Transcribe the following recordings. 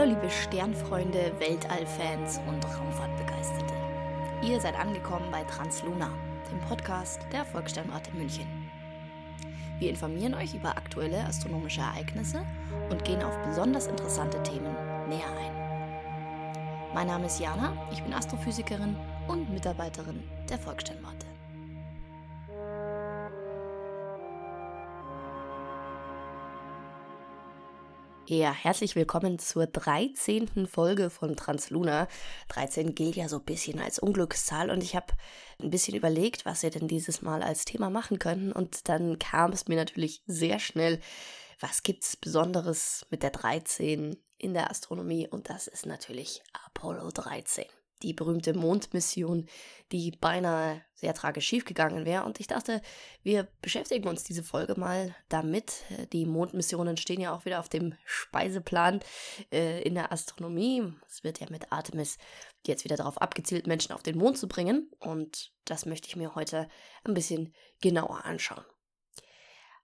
Hallo liebe Sternfreunde, Weltallfans und Raumfahrtbegeisterte. Ihr seid angekommen bei Transluna, dem Podcast der Volkssternwarte München. Wir informieren euch über aktuelle astronomische Ereignisse und gehen auf besonders interessante Themen näher ein. Mein Name ist Jana, ich bin Astrophysikerin und Mitarbeiterin der Volkssternwarte. Ja, herzlich willkommen zur 13. Folge von Transluna. 13 gilt ja so ein bisschen als Unglückszahl und ich habe ein bisschen überlegt, was wir denn dieses Mal als Thema machen könnten und dann kam es mir natürlich sehr schnell, was gibt's Besonderes mit der 13 in der Astronomie und das ist natürlich Apollo 13 die berühmte Mondmission, die beinahe sehr tragisch schiefgegangen wäre. Und ich dachte, wir beschäftigen uns diese Folge mal damit. Die Mondmissionen stehen ja auch wieder auf dem Speiseplan äh, in der Astronomie. Es wird ja mit Artemis jetzt wieder darauf abgezielt, Menschen auf den Mond zu bringen. Und das möchte ich mir heute ein bisschen genauer anschauen.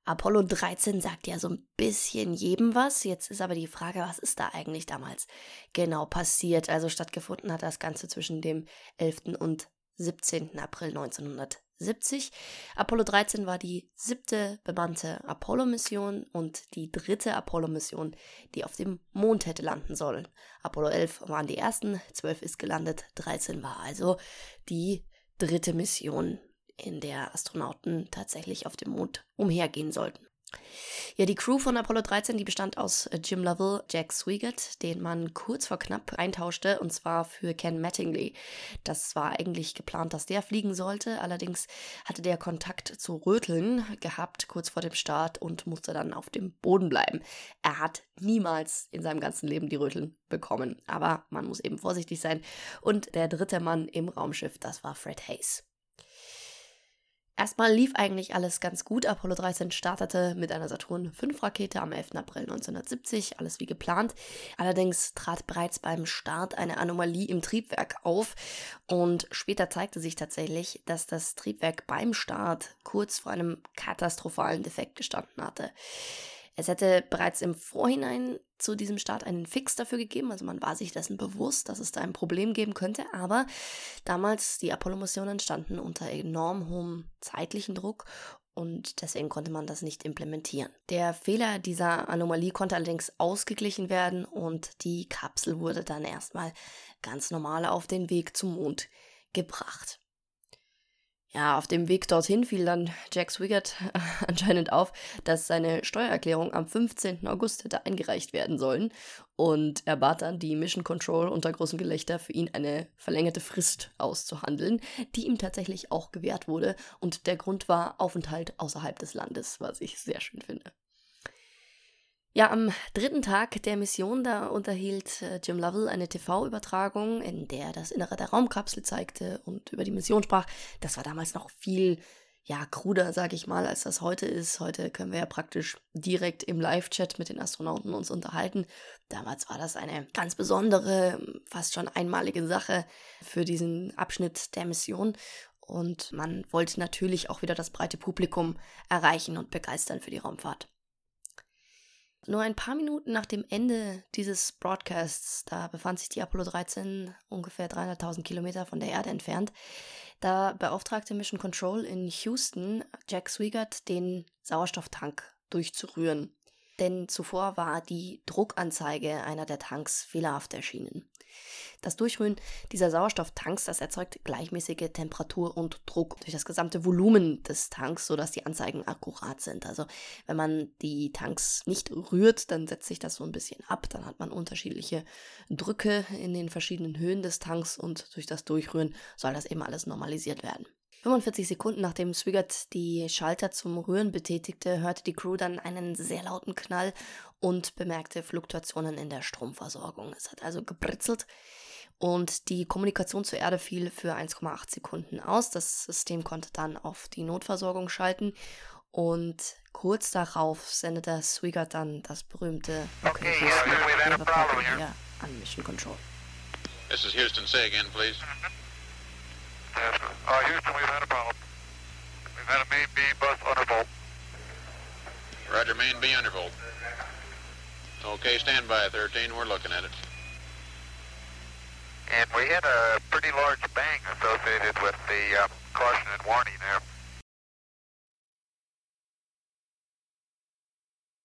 Apollo 13 sagt ja so ein bisschen jedem was. Jetzt ist aber die Frage, was ist da eigentlich damals genau passiert? Also stattgefunden hat das Ganze zwischen dem 11. und 17. April 1970. Apollo 13 war die siebte bemannte Apollo-Mission und die dritte Apollo-Mission, die auf dem Mond hätte landen sollen. Apollo 11 waren die ersten, 12 ist gelandet, 13 war also die dritte Mission in der Astronauten tatsächlich auf dem Mond umhergehen sollten. Ja, die Crew von Apollo 13, die bestand aus äh, Jim Lovell, Jack Swigert, den man kurz vor knapp eintauschte, und zwar für Ken Mattingly. Das war eigentlich geplant, dass der fliegen sollte, allerdings hatte der Kontakt zu Röteln gehabt kurz vor dem Start und musste dann auf dem Boden bleiben. Er hat niemals in seinem ganzen Leben die Röteln bekommen, aber man muss eben vorsichtig sein. Und der dritte Mann im Raumschiff, das war Fred Hayes. Erstmal lief eigentlich alles ganz gut. Apollo 13 startete mit einer Saturn V-Rakete am 11. April 1970, alles wie geplant. Allerdings trat bereits beim Start eine Anomalie im Triebwerk auf und später zeigte sich tatsächlich, dass das Triebwerk beim Start kurz vor einem katastrophalen Defekt gestanden hatte. Es hätte bereits im Vorhinein zu diesem Start einen Fix dafür gegeben, also man war sich dessen bewusst, dass es da ein Problem geben könnte, aber damals die Apollo-Missionen standen unter enorm hohem zeitlichen Druck und deswegen konnte man das nicht implementieren. Der Fehler dieser Anomalie konnte allerdings ausgeglichen werden und die Kapsel wurde dann erstmal ganz normal auf den Weg zum Mond gebracht. Ja, auf dem Weg dorthin fiel dann Jack Swigert anscheinend auf, dass seine Steuererklärung am 15. August hätte eingereicht werden sollen. Und er bat dann die Mission Control unter großem Gelächter für ihn eine verlängerte Frist auszuhandeln, die ihm tatsächlich auch gewährt wurde. Und der Grund war Aufenthalt außerhalb des Landes, was ich sehr schön finde. Ja, am dritten Tag der Mission, da unterhielt äh, Jim Lovell eine TV-Übertragung, in der das Innere der Raumkapsel zeigte und über die Mission sprach. Das war damals noch viel, ja, kruder, sag ich mal, als das heute ist. Heute können wir ja praktisch direkt im Live-Chat mit den Astronauten uns unterhalten. Damals war das eine ganz besondere, fast schon einmalige Sache für diesen Abschnitt der Mission. Und man wollte natürlich auch wieder das breite Publikum erreichen und begeistern für die Raumfahrt. Nur ein paar Minuten nach dem Ende dieses Broadcasts, da befand sich die Apollo 13 ungefähr 300.000 Kilometer von der Erde entfernt, da beauftragte Mission Control in Houston Jack Swigert, den Sauerstofftank durchzurühren. Denn zuvor war die Druckanzeige einer der Tanks fehlerhaft erschienen. Das Durchrühren dieser Sauerstofftanks, das erzeugt gleichmäßige Temperatur und Druck durch das gesamte Volumen des Tanks, sodass die Anzeigen akkurat sind. Also wenn man die Tanks nicht rührt, dann setzt sich das so ein bisschen ab. Dann hat man unterschiedliche Drücke in den verschiedenen Höhen des Tanks und durch das Durchrühren soll das eben alles normalisiert werden. 45 Sekunden nachdem Swigert die Schalter zum Rühren betätigte, hörte die Crew dann einen sehr lauten Knall und bemerkte Fluktuationen in der Stromversorgung. Es hat also gebritzelt und die Kommunikation zur Erde fiel für 1,8 Sekunden aus. Das System konnte dann auf die Notversorgung schalten und kurz darauf sendete Swigert dann das berühmte Okay, problem here. an Mission Control. This is Houston. Say again, please. Yes, uh, Houston, we've had a problem. We've had a main B bus undervolt. Roger, main B undervolt. Okay, stand by, 13. We're looking at it. And we had a pretty large bang associated with the uh, caution and warning there.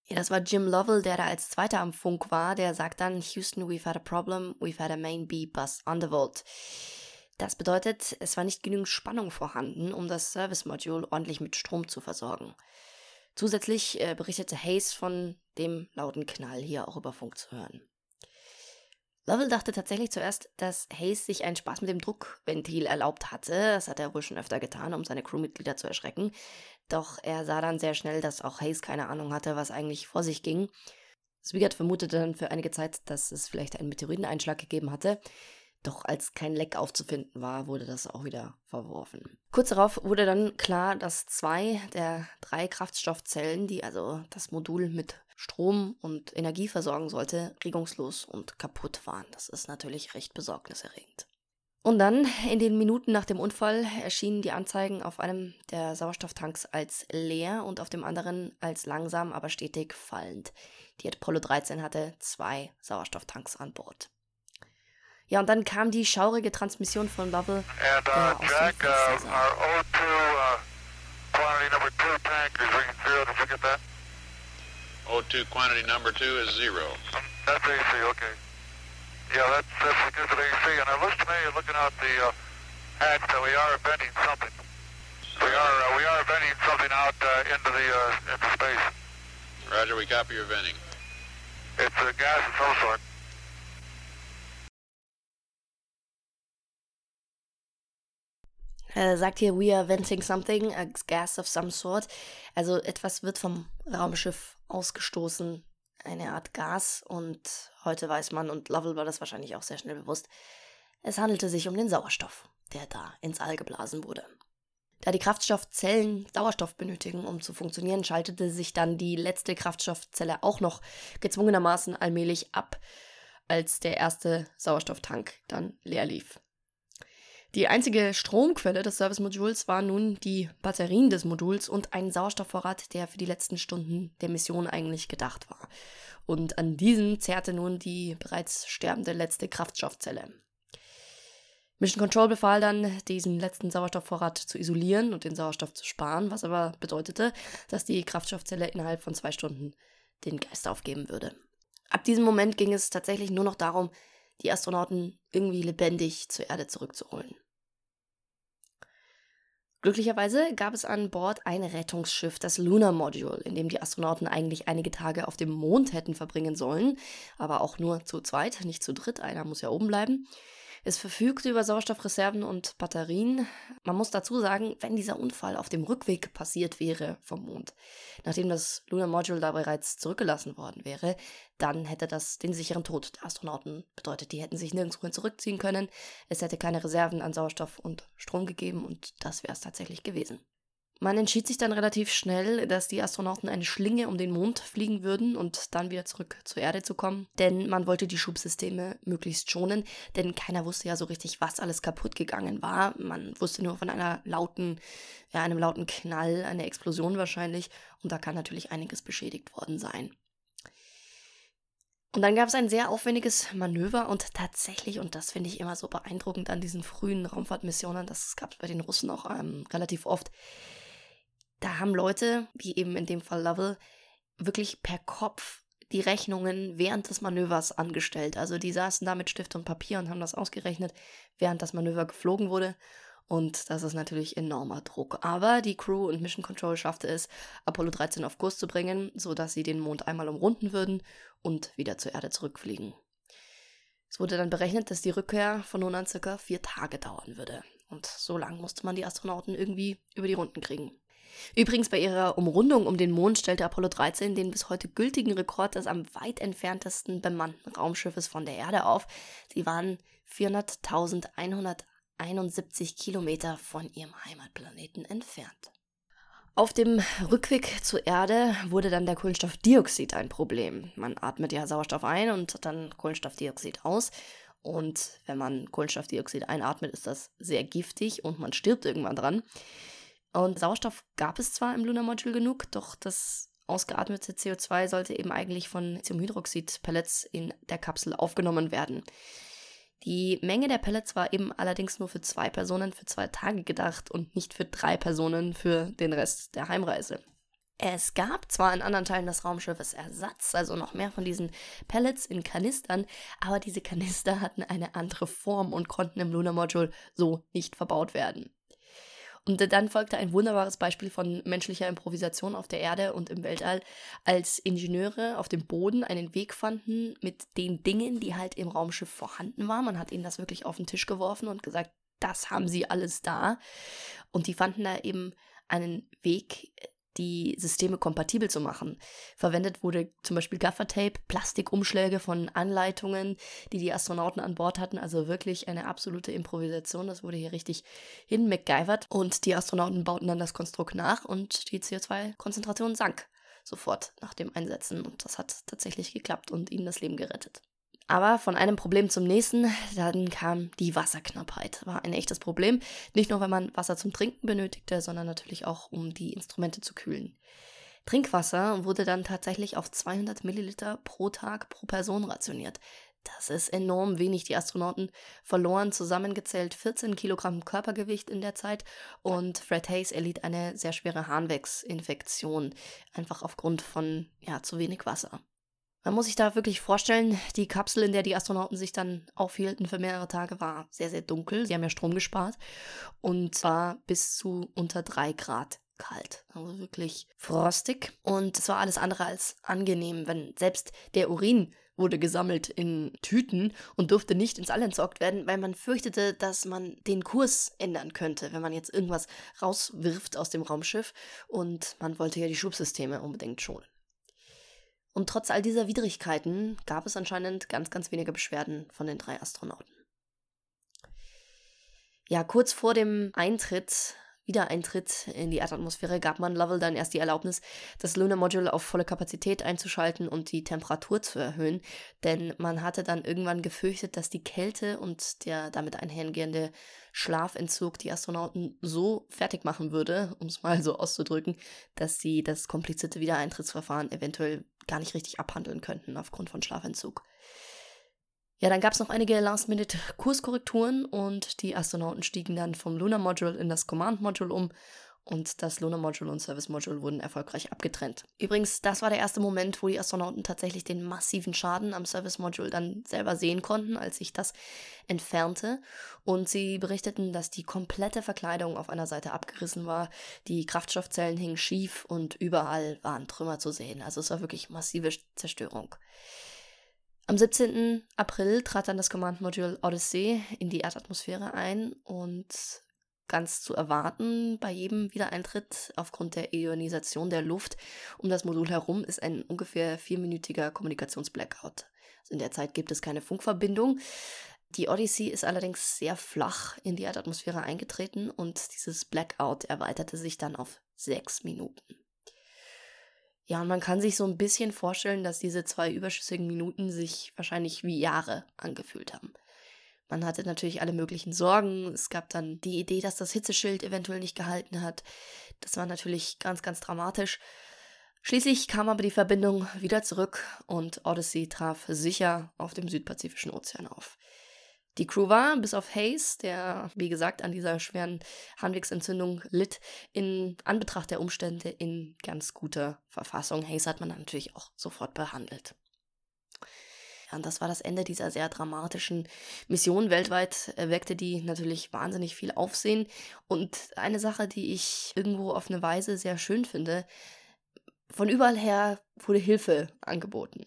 Ja, das war Jim Lovell, der da als Zweiter am Funk war. Der sagt dann, Houston, we've had a problem, we've had a main B bus undervolt. Das bedeutet, es war nicht genügend Spannung vorhanden, um das Service-Modul ordentlich mit Strom zu versorgen. Zusätzlich äh, berichtete Hayes von dem lauten Knall hier auch über Funk zu hören. Lovell dachte tatsächlich zuerst, dass Hayes sich einen Spaß mit dem Druckventil erlaubt hatte. Das hat er wohl schon öfter getan, um seine Crewmitglieder zu erschrecken. Doch er sah dann sehr schnell, dass auch Hayes keine Ahnung hatte, was eigentlich vor sich ging. Swigert vermutete dann für einige Zeit, dass es vielleicht einen Meteoriteneinschlag gegeben hatte. Doch als kein Leck aufzufinden war, wurde das auch wieder verworfen. Kurz darauf wurde dann klar, dass zwei der drei Kraftstoffzellen, die also das Modul mit Strom und Energie versorgen sollte, regungslos und kaputt waren. Das ist natürlich recht besorgniserregend. Und dann, in den Minuten nach dem Unfall, erschienen die Anzeigen auf einem der Sauerstofftanks als leer und auf dem anderen als langsam, aber stetig fallend. Die Apollo 13 hatte zwei Sauerstofftanks an Bord. Ja, und dann kam die schaurige Transmission von Lovell And äh, uh, aus dem Jack, Fenster uh, uh, our O2 uh, quantity number two tank is reading zero. Did you get that? O2 quantity number two is zero. Um, that's AC, okay. Yeah, that's, that's because of AC. And it looks to me, looking out the uh, hatch, that we are venting something. We are uh, we are venting something out uh, into the uh, into space. Roger, we copy your venting. It's a gas of some sort. Er sagt hier, we are venting something, a gas of some sort. Also etwas wird vom Raumschiff ausgestoßen, eine Art Gas. Und heute weiß man, und Lovell war das wahrscheinlich auch sehr schnell bewusst, es handelte sich um den Sauerstoff, der da ins All geblasen wurde. Da die Kraftstoffzellen Sauerstoff benötigen, um zu funktionieren, schaltete sich dann die letzte Kraftstoffzelle auch noch gezwungenermaßen allmählich ab, als der erste Sauerstofftank dann leer lief. Die einzige Stromquelle des Service-Moduls waren nun die Batterien des Moduls und ein Sauerstoffvorrat, der für die letzten Stunden der Mission eigentlich gedacht war. Und an diesem zehrte nun die bereits sterbende letzte Kraftstoffzelle. Mission Control befahl dann, diesen letzten Sauerstoffvorrat zu isolieren und den Sauerstoff zu sparen, was aber bedeutete, dass die Kraftstoffzelle innerhalb von zwei Stunden den Geist aufgeben würde. Ab diesem Moment ging es tatsächlich nur noch darum, die Astronauten irgendwie lebendig zur Erde zurückzuholen. Glücklicherweise gab es an Bord ein Rettungsschiff, das Lunar Module, in dem die Astronauten eigentlich einige Tage auf dem Mond hätten verbringen sollen, aber auch nur zu zweit, nicht zu dritt, einer muss ja oben bleiben. Es verfügte über Sauerstoffreserven und Batterien. Man muss dazu sagen, wenn dieser Unfall auf dem Rückweg passiert wäre vom Mond, nachdem das Lunar Module da bereits zurückgelassen worden wäre, dann hätte das den sicheren Tod der Astronauten bedeutet. Die hätten sich nirgendwohin zurückziehen können. Es hätte keine Reserven an Sauerstoff und Strom gegeben und das wäre es tatsächlich gewesen. Man entschied sich dann relativ schnell, dass die Astronauten eine Schlinge um den Mond fliegen würden und dann wieder zurück zur Erde zu kommen, denn man wollte die Schubsysteme möglichst schonen, denn keiner wusste ja so richtig, was alles kaputt gegangen war. Man wusste nur von einer lauten, ja, einem lauten Knall, einer Explosion wahrscheinlich und da kann natürlich einiges beschädigt worden sein. Und dann gab es ein sehr aufwendiges Manöver und tatsächlich, und das finde ich immer so beeindruckend an diesen frühen Raumfahrtmissionen, das gab es bei den Russen auch ähm, relativ oft, da haben Leute, wie eben in dem Fall Lovell, wirklich per Kopf die Rechnungen während des Manövers angestellt. Also die saßen da mit Stift und Papier und haben das ausgerechnet, während das Manöver geflogen wurde. Und das ist natürlich enormer Druck. Aber die Crew und Mission Control schaffte es, Apollo 13 auf Kurs zu bringen, sodass sie den Mond einmal umrunden würden und wieder zur Erde zurückfliegen. Es wurde dann berechnet, dass die Rückkehr von nun an circa vier Tage dauern würde. Und so lang musste man die Astronauten irgendwie über die Runden kriegen. Übrigens bei ihrer Umrundung um den Mond stellte Apollo 13 den bis heute gültigen Rekord des am weit entferntesten bemannten Raumschiffes von der Erde auf. Sie waren 400.171 Kilometer von ihrem Heimatplaneten entfernt. Auf dem Rückweg zur Erde wurde dann der Kohlenstoffdioxid ein Problem. Man atmet ja Sauerstoff ein und dann Kohlenstoffdioxid aus. Und wenn man Kohlenstoffdioxid einatmet, ist das sehr giftig und man stirbt irgendwann dran. Und Sauerstoff gab es zwar im Lunar Module genug, doch das ausgeatmete CO2 sollte eben eigentlich von Lithiumhydroxid-Pellets in der Kapsel aufgenommen werden. Die Menge der Pellets war eben allerdings nur für zwei Personen für zwei Tage gedacht und nicht für drei Personen für den Rest der Heimreise. Es gab zwar in anderen Teilen des Raumschiffes Ersatz, also noch mehr von diesen Pellets in Kanistern, aber diese Kanister hatten eine andere Form und konnten im Lunar Module so nicht verbaut werden. Und dann folgte ein wunderbares Beispiel von menschlicher Improvisation auf der Erde und im Weltall, als Ingenieure auf dem Boden einen Weg fanden mit den Dingen, die halt im Raumschiff vorhanden waren. Man hat ihnen das wirklich auf den Tisch geworfen und gesagt, das haben sie alles da. Und die fanden da eben einen Weg, die Systeme kompatibel zu machen. Verwendet wurde zum Beispiel Gaffertape, Plastikumschläge von Anleitungen, die die Astronauten an Bord hatten. Also wirklich eine absolute Improvisation. Das wurde hier richtig hin MacGyvert. Und die Astronauten bauten dann das Konstrukt nach und die CO2-Konzentration sank sofort nach dem Einsetzen. Und das hat tatsächlich geklappt und ihnen das Leben gerettet. Aber von einem Problem zum nächsten, dann kam die Wasserknappheit. War ein echtes Problem. Nicht nur, weil man Wasser zum Trinken benötigte, sondern natürlich auch, um die Instrumente zu kühlen. Trinkwasser wurde dann tatsächlich auf 200 Milliliter pro Tag pro Person rationiert. Das ist enorm wenig. Die Astronauten verloren zusammengezählt 14 Kilogramm Körpergewicht in der Zeit und Fred Hayes erlitt eine sehr schwere Harnwegsinfektion, einfach aufgrund von ja, zu wenig Wasser. Man muss sich da wirklich vorstellen, die Kapsel, in der die Astronauten sich dann aufhielten für mehrere Tage, war sehr, sehr dunkel. Sie haben ja Strom gespart und war bis zu unter drei Grad kalt. Also wirklich frostig. Und es war alles andere als angenehm, wenn selbst der Urin wurde gesammelt in Tüten und durfte nicht ins All entsorgt werden, weil man fürchtete, dass man den Kurs ändern könnte, wenn man jetzt irgendwas rauswirft aus dem Raumschiff. Und man wollte ja die Schubsysteme unbedingt schonen. Und trotz all dieser Widrigkeiten gab es anscheinend ganz, ganz wenige Beschwerden von den drei Astronauten. Ja, kurz vor dem Eintritt, Wiedereintritt in die Erdatmosphäre gab man Lovell dann erst die Erlaubnis, das Lunar Module auf volle Kapazität einzuschalten und die Temperatur zu erhöhen, denn man hatte dann irgendwann gefürchtet, dass die Kälte und der damit einhergehende Schlafentzug die Astronauten so fertig machen würde, um es mal so auszudrücken, dass sie das komplizierte Wiedereintrittsverfahren eventuell gar nicht richtig abhandeln könnten aufgrund von Schlafentzug. Ja, dann gab es noch einige Last-Minute-Kurskorrekturen und die Astronauten stiegen dann vom Lunar Module in das Command Module um und das Lunar Module und Service Module wurden erfolgreich abgetrennt. Übrigens, das war der erste Moment, wo die Astronauten tatsächlich den massiven Schaden am Service Module dann selber sehen konnten, als sich das entfernte. Und sie berichteten, dass die komplette Verkleidung auf einer Seite abgerissen war, die Kraftstoffzellen hingen schief und überall waren Trümmer zu sehen. Also es war wirklich massive Zerstörung. Am 17. April trat dann das Command Module Odyssey in die Erdatmosphäre ein und ganz zu erwarten bei jedem Wiedereintritt aufgrund der Ionisation der Luft um das Modul herum ist ein ungefähr vierminütiger Kommunikationsblackout. Also in der Zeit gibt es keine Funkverbindung. Die Odyssey ist allerdings sehr flach in die Erdatmosphäre eingetreten und dieses Blackout erweiterte sich dann auf sechs Minuten. Ja, und man kann sich so ein bisschen vorstellen, dass diese zwei überschüssigen Minuten sich wahrscheinlich wie Jahre angefühlt haben. Man hatte natürlich alle möglichen Sorgen. Es gab dann die Idee, dass das Hitzeschild eventuell nicht gehalten hat. Das war natürlich ganz, ganz dramatisch. Schließlich kam aber die Verbindung wieder zurück und Odyssey traf sicher auf dem südpazifischen Ozean auf. Die Crew war, bis auf Hayes, der, wie gesagt, an dieser schweren Harnwegsentzündung litt, in Anbetracht der Umstände in ganz guter Verfassung. Hayes hat man natürlich auch sofort behandelt. Und das war das Ende dieser sehr dramatischen Mission. Weltweit erweckte die natürlich wahnsinnig viel Aufsehen. Und eine Sache, die ich irgendwo auf eine Weise sehr schön finde, von überall her wurde Hilfe angeboten.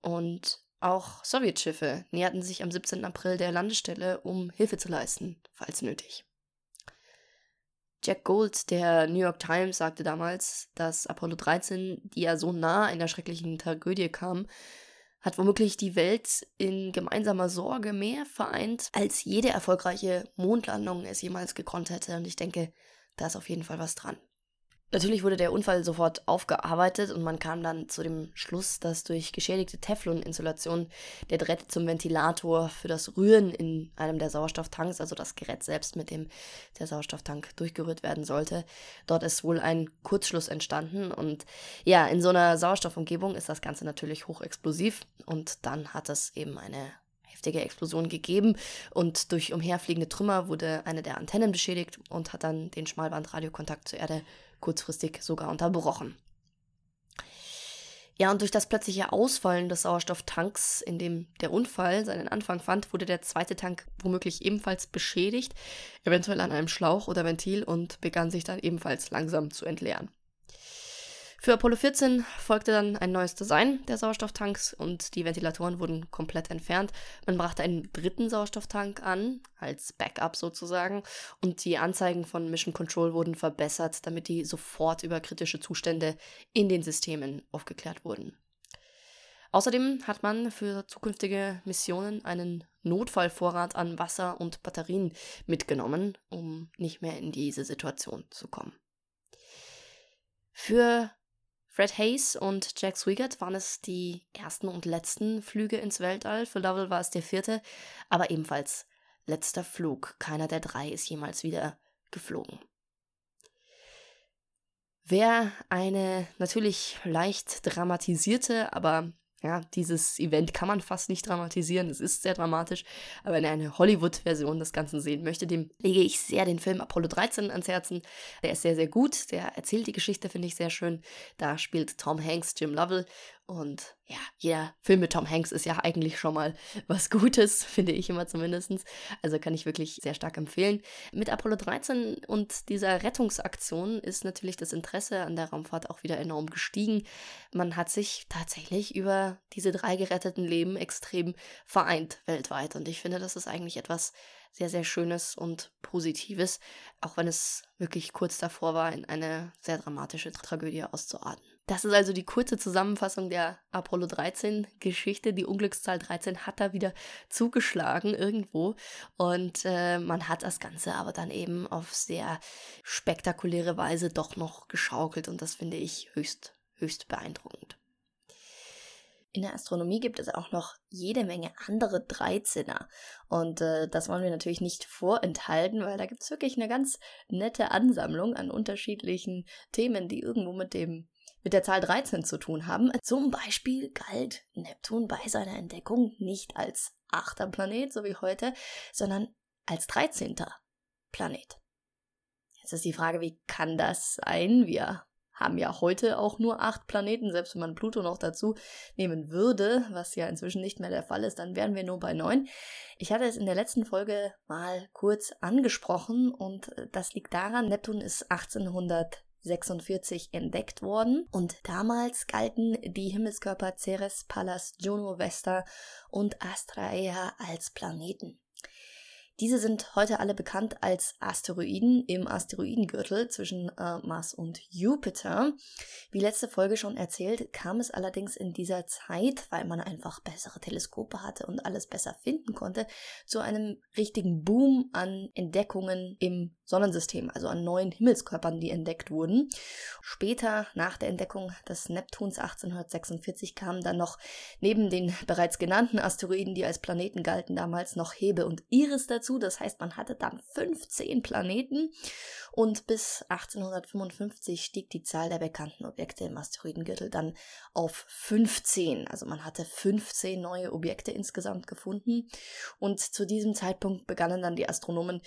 Und auch Sowjetschiffe näherten sich am 17. April der Landestelle, um Hilfe zu leisten, falls nötig. Jack Gold der New York Times sagte damals, dass Apollo 13, die ja so nah einer schrecklichen Tragödie kam, hat womöglich die Welt in gemeinsamer Sorge mehr vereint, als jede erfolgreiche Mondlandung es jemals gekonnt hätte. Und ich denke, da ist auf jeden Fall was dran. Natürlich wurde der Unfall sofort aufgearbeitet und man kam dann zu dem Schluss, dass durch geschädigte Teflon-Insulation der Draht zum Ventilator für das Rühren in einem der Sauerstofftanks, also das Gerät selbst, mit dem der Sauerstofftank durchgerührt werden sollte, dort ist wohl ein Kurzschluss entstanden. Und ja, in so einer Sauerstoffumgebung ist das Ganze natürlich hochexplosiv und dann hat es eben eine heftige Explosion gegeben und durch umherfliegende Trümmer wurde eine der Antennen beschädigt und hat dann den Schmalbandradiokontakt zur Erde kurzfristig sogar unterbrochen. Ja, und durch das plötzliche Ausfallen des Sauerstofftanks, in dem der Unfall seinen Anfang fand, wurde der zweite Tank womöglich ebenfalls beschädigt, eventuell an einem Schlauch oder Ventil und begann sich dann ebenfalls langsam zu entleeren. Für Apollo 14 folgte dann ein neues Design der Sauerstofftanks und die Ventilatoren wurden komplett entfernt. Man brachte einen dritten Sauerstofftank an, als Backup sozusagen, und die Anzeigen von Mission Control wurden verbessert, damit die sofort über kritische Zustände in den Systemen aufgeklärt wurden. Außerdem hat man für zukünftige Missionen einen Notfallvorrat an Wasser und Batterien mitgenommen, um nicht mehr in diese Situation zu kommen. Für Fred Hayes und Jack Swigert waren es die ersten und letzten Flüge ins Weltall. Für Lovell war es der vierte, aber ebenfalls letzter Flug. Keiner der drei ist jemals wieder geflogen. Wer eine natürlich leicht dramatisierte, aber ja, dieses Event kann man fast nicht dramatisieren. Es ist sehr dramatisch. Aber wenn er eine Hollywood-Version des Ganzen sehen möchte, dem lege ich sehr den Film Apollo 13 ans Herzen. Der ist sehr, sehr gut. Der erzählt die Geschichte, finde ich sehr schön. Da spielt Tom Hanks Jim Lovell und ja, jeder Film mit Tom Hanks ist ja eigentlich schon mal was Gutes, finde ich immer zumindest. Also kann ich wirklich sehr stark empfehlen. Mit Apollo 13 und dieser Rettungsaktion ist natürlich das Interesse an der Raumfahrt auch wieder enorm gestiegen. Man hat sich tatsächlich über diese drei geretteten Leben extrem vereint weltweit. Und ich finde, das ist eigentlich etwas sehr, sehr Schönes und Positives, auch wenn es wirklich kurz davor war, in eine sehr dramatische Tragödie auszuarten. Das ist also die kurze Zusammenfassung der Apollo 13 Geschichte. Die Unglückszahl 13 hat da wieder zugeschlagen irgendwo und äh, man hat das Ganze aber dann eben auf sehr spektakuläre Weise doch noch geschaukelt und das finde ich höchst, höchst beeindruckend. In der Astronomie gibt es auch noch jede Menge andere Dreizehner. Und äh, das wollen wir natürlich nicht vorenthalten, weil da gibt es wirklich eine ganz nette Ansammlung an unterschiedlichen Themen, die irgendwo mit dem mit der Zahl 13 zu tun haben. Zum Beispiel galt Neptun bei seiner Entdeckung nicht als achter Planet, so wie heute, sondern als 13. Planet. Jetzt ist die Frage, wie kann das sein? Wir haben ja heute auch nur acht Planeten, selbst wenn man Pluto noch dazu nehmen würde, was ja inzwischen nicht mehr der Fall ist, dann wären wir nur bei neun. Ich hatte es in der letzten Folge mal kurz angesprochen und das liegt daran, Neptun ist 1846 entdeckt worden und damals galten die Himmelskörper Ceres, Pallas, Juno, Vesta und Astraea als Planeten. Diese sind heute alle bekannt als Asteroiden im Asteroidengürtel zwischen äh, Mars und Jupiter. Wie letzte Folge schon erzählt, kam es allerdings in dieser Zeit, weil man einfach bessere Teleskope hatte und alles besser finden konnte, zu einem richtigen Boom an Entdeckungen im Sonnensystem, also an neuen Himmelskörpern, die entdeckt wurden. Später, nach der Entdeckung des Neptuns 1846, kamen dann noch neben den bereits genannten Asteroiden, die als Planeten galten, damals noch Hebe und Iris dazu dazu. Das heißt, man hatte dann 15 Planeten und bis 1855 stieg die Zahl der bekannten Objekte im Asteroidengürtel dann auf 15. Also man hatte 15 neue Objekte insgesamt gefunden und zu diesem Zeitpunkt begannen dann die Astronomen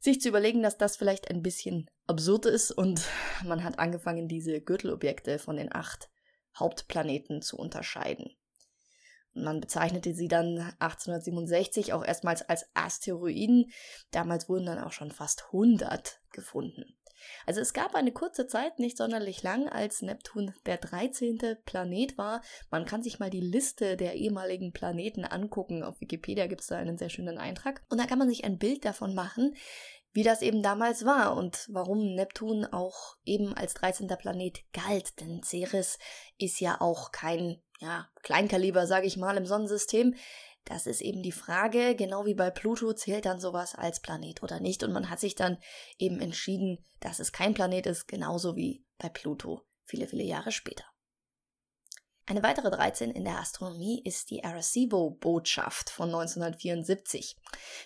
sich zu überlegen, dass das vielleicht ein bisschen absurd ist und man hat angefangen, diese Gürtelobjekte von den acht Hauptplaneten zu unterscheiden. Man bezeichnete sie dann 1867 auch erstmals als Asteroiden. Damals wurden dann auch schon fast 100 gefunden. Also es gab eine kurze Zeit, nicht sonderlich lang, als Neptun der 13. Planet war. Man kann sich mal die Liste der ehemaligen Planeten angucken. Auf Wikipedia gibt es da einen sehr schönen Eintrag. Und da kann man sich ein Bild davon machen, wie das eben damals war und warum Neptun auch eben als 13. Planet galt. Denn Ceres ist ja auch kein ja, Kleinkaliber, sage ich mal, im Sonnensystem. Das ist eben die Frage, genau wie bei Pluto zählt dann sowas als Planet oder nicht. Und man hat sich dann eben entschieden, dass es kein Planet ist, genauso wie bei Pluto viele, viele Jahre später. Eine weitere 13 in der Astronomie ist die Arecibo-Botschaft von 1974.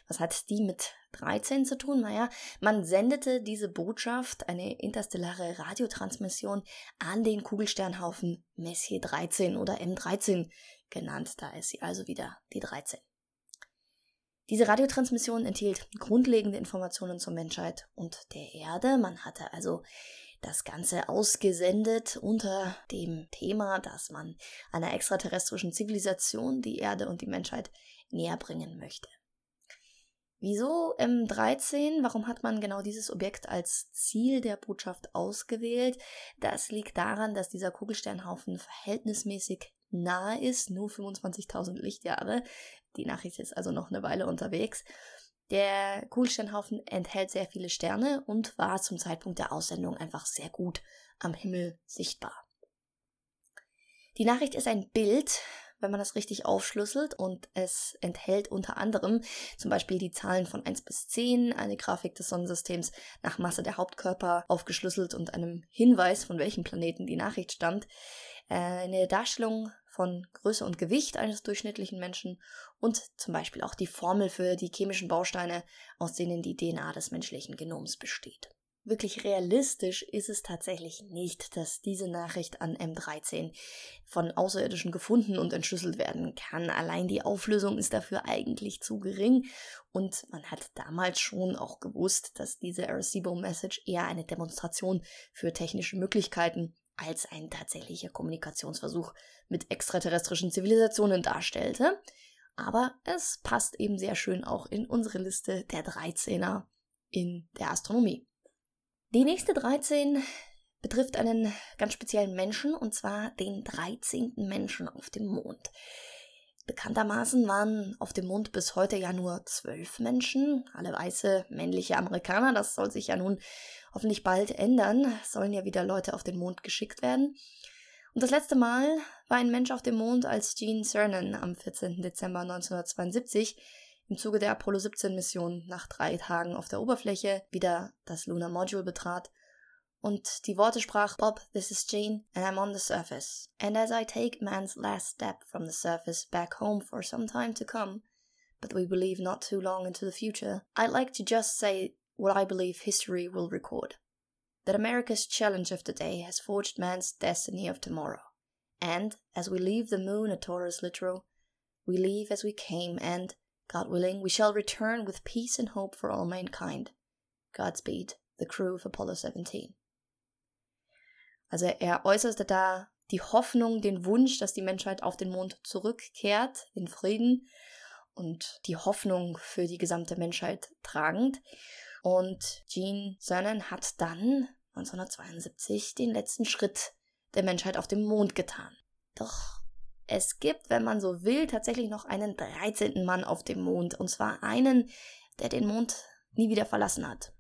Was hat die mit 13 zu tun? Naja, man sendete diese Botschaft, eine interstellare Radiotransmission, an den Kugelsternhaufen Messier 13 oder M13 genannt. Da ist sie also wieder die 13. Diese Radiotransmission enthielt grundlegende Informationen zur Menschheit und der Erde. Man hatte also das Ganze ausgesendet unter dem Thema, dass man einer extraterrestrischen Zivilisation die Erde und die Menschheit näher bringen möchte. Wieso M13? Warum hat man genau dieses Objekt als Ziel der Botschaft ausgewählt? Das liegt daran, dass dieser Kugelsternhaufen verhältnismäßig nahe ist, nur 25.000 Lichtjahre. Die Nachricht ist also noch eine Weile unterwegs. Der Kugelsternhaufen enthält sehr viele Sterne und war zum Zeitpunkt der Aussendung einfach sehr gut am Himmel sichtbar. Die Nachricht ist ein Bild, wenn man das richtig aufschlüsselt und es enthält unter anderem zum Beispiel die Zahlen von 1 bis 10, eine Grafik des Sonnensystems nach Masse der Hauptkörper aufgeschlüsselt und einem Hinweis, von welchem Planeten die Nachricht stammt, äh, eine Darstellung von Größe und Gewicht eines durchschnittlichen Menschen und zum Beispiel auch die Formel für die chemischen Bausteine, aus denen die DNA des menschlichen Genoms besteht. Wirklich realistisch ist es tatsächlich nicht, dass diese Nachricht an M13 von Außerirdischen gefunden und entschlüsselt werden kann. Allein die Auflösung ist dafür eigentlich zu gering und man hat damals schon auch gewusst, dass diese Arecibo-Message eher eine Demonstration für technische Möglichkeiten als ein tatsächlicher Kommunikationsversuch mit extraterrestrischen Zivilisationen darstellte. Aber es passt eben sehr schön auch in unsere Liste der 13er in der Astronomie. Die nächste 13 betrifft einen ganz speziellen Menschen, und zwar den 13. Menschen auf dem Mond. Bekanntermaßen waren auf dem Mond bis heute ja nur zwölf Menschen, alle weiße männliche Amerikaner. Das soll sich ja nun hoffentlich bald ändern. Sollen ja wieder Leute auf den Mond geschickt werden. Und das letzte Mal war ein Mensch auf dem Mond, als Gene Cernan am 14. Dezember 1972 im Zuge der Apollo 17 Mission nach drei Tagen auf der Oberfläche wieder das Lunar Module betrat und die Worte sprach Bob, this is Jane, and I'm on the surface. And as I take man's last step from the surface back home for some time to come, but we believe not too long into the future, I'd like to just say what I believe history will record. That America's challenge of today has forged man's destiny of tomorrow. And, as we leave the moon a Taurus literal, we leave as we came, and, God willing, we shall return with peace and hope for all mankind. Godspeed, the crew of Apollo 17. Also er äußerte da die Hoffnung, den Wunsch, dass die Menschheit auf den Mond zurückkehrt, in Frieden und die Hoffnung für die gesamte Menschheit tragend. Und Gene Cernan hat dann 1972 den letzten Schritt der Menschheit auf dem Mond getan. Doch es gibt, wenn man so will, tatsächlich noch einen 13. Mann auf dem Mond. Und zwar einen, der den Mond nie wieder verlassen hat.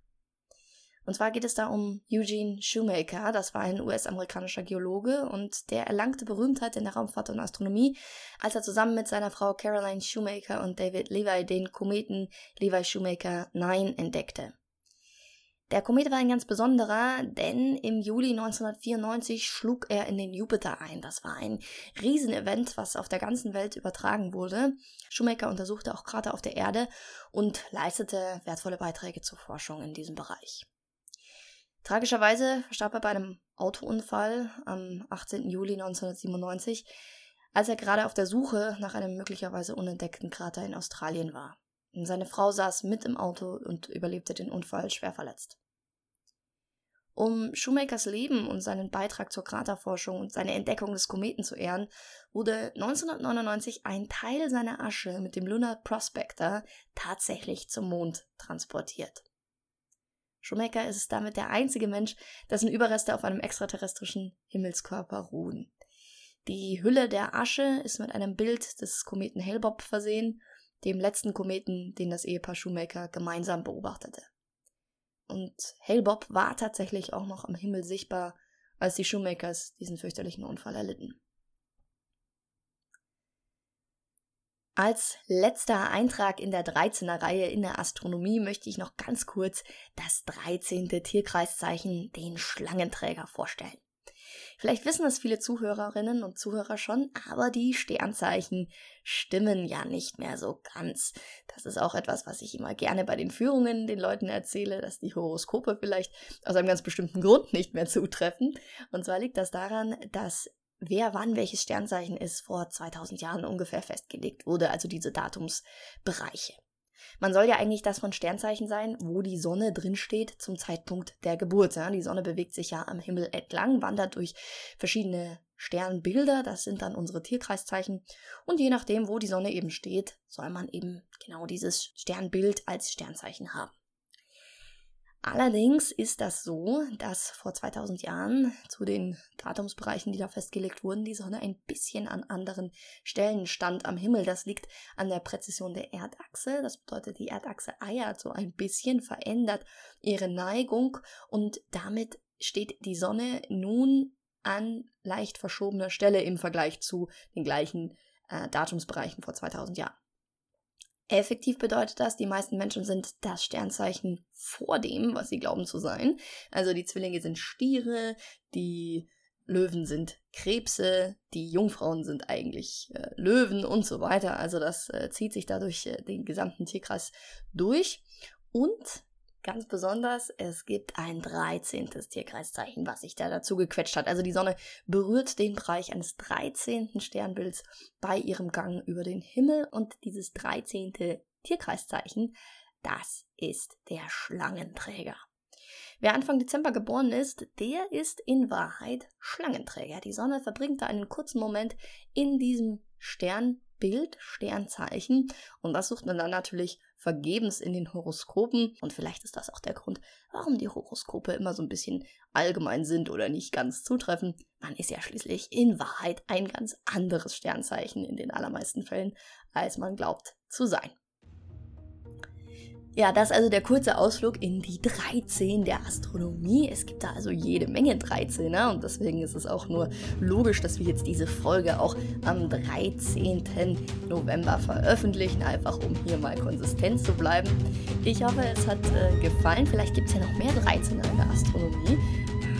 Und zwar geht es da um Eugene Shoemaker, das war ein US-amerikanischer Geologe und der erlangte Berühmtheit in der Raumfahrt und Astronomie, als er zusammen mit seiner Frau Caroline Shoemaker und David Levi den Kometen Levi Shoemaker 9 entdeckte. Der Komet war ein ganz besonderer, denn im Juli 1994 schlug er in den Jupiter ein. Das war ein Riesenevent, was auf der ganzen Welt übertragen wurde. Shoemaker untersuchte auch Krater auf der Erde und leistete wertvolle Beiträge zur Forschung in diesem Bereich. Tragischerweise verstarb er bei einem Autounfall am 18. Juli 1997, als er gerade auf der Suche nach einem möglicherweise unentdeckten Krater in Australien war. Seine Frau saß mit im Auto und überlebte den Unfall schwer verletzt. Um Shoemakers Leben und seinen Beitrag zur Kraterforschung und seine Entdeckung des Kometen zu ehren, wurde 1999 ein Teil seiner Asche mit dem Lunar Prospector tatsächlich zum Mond transportiert. Shoemaker ist damit der einzige Mensch, dessen Überreste auf einem extraterrestrischen Himmelskörper ruhen. Die Hülle der Asche ist mit einem Bild des Kometen Hale-Bopp versehen, dem letzten Kometen, den das Ehepaar Shoemaker gemeinsam beobachtete. Und Hale-Bopp war tatsächlich auch noch am Himmel sichtbar, als die Shoemakers, 'Makers' diesen fürchterlichen. Unfall erlitten. Als letzter Eintrag in der 13er Reihe in der Astronomie möchte ich noch ganz kurz das 13. Tierkreiszeichen, den Schlangenträger, vorstellen. Vielleicht wissen es viele Zuhörerinnen und Zuhörer schon, aber die Sternzeichen stimmen ja nicht mehr so ganz. Das ist auch etwas, was ich immer gerne bei den Führungen den Leuten erzähle, dass die Horoskope vielleicht aus einem ganz bestimmten Grund nicht mehr zutreffen. Und zwar liegt das daran, dass wer wann welches Sternzeichen ist, vor 2000 Jahren ungefähr festgelegt wurde, also diese Datumsbereiche. Man soll ja eigentlich das von Sternzeichen sein, wo die Sonne drinsteht zum Zeitpunkt der Geburt. Die Sonne bewegt sich ja am Himmel entlang, wandert durch verschiedene Sternbilder, das sind dann unsere Tierkreiszeichen. Und je nachdem, wo die Sonne eben steht, soll man eben genau dieses Sternbild als Sternzeichen haben. Allerdings ist das so, dass vor 2000 Jahren zu den Datumsbereichen, die da festgelegt wurden, die Sonne ein bisschen an anderen Stellen stand am Himmel. Das liegt an der Präzision der Erdachse. Das bedeutet, die Erdachse eiert so ein bisschen, verändert ihre Neigung und damit steht die Sonne nun an leicht verschobener Stelle im Vergleich zu den gleichen äh, Datumsbereichen vor 2000 Jahren. Effektiv bedeutet das, die meisten Menschen sind das Sternzeichen vor dem, was sie glauben zu sein. Also die Zwillinge sind Stiere, die Löwen sind Krebse, die Jungfrauen sind eigentlich äh, Löwen und so weiter. Also das äh, zieht sich dadurch äh, den gesamten Tierkreis durch. Und Ganz besonders, es gibt ein 13. Tierkreiszeichen, was sich da dazu gequetscht hat. Also die Sonne berührt den Bereich eines 13. Sternbilds bei ihrem Gang über den Himmel und dieses 13. Tierkreiszeichen, das ist der Schlangenträger. Wer Anfang Dezember geboren ist, der ist in Wahrheit Schlangenträger. Die Sonne verbringt da einen kurzen Moment in diesem Sternbild, Sternzeichen und das sucht man dann natürlich vergebens in den Horoskopen. Und vielleicht ist das auch der Grund, warum die Horoskope immer so ein bisschen allgemein sind oder nicht ganz zutreffen. Man ist ja schließlich in Wahrheit ein ganz anderes Sternzeichen in den allermeisten Fällen, als man glaubt zu sein. Ja, das ist also der kurze Ausflug in die 13 der Astronomie. Es gibt da also jede Menge 13er und deswegen ist es auch nur logisch, dass wir jetzt diese Folge auch am 13. November veröffentlichen, einfach um hier mal konsistent zu bleiben. Ich hoffe, es hat äh, gefallen. Vielleicht gibt es ja noch mehr 13er in der Astronomie.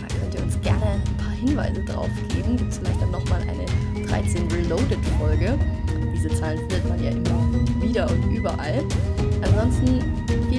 Da könnt ihr uns gerne ein paar Hinweise drauf geben. Gibt es vielleicht dann nochmal eine 13 Reloaded Folge. Diese Zahlen findet man ja immer wieder und überall. Ansonsten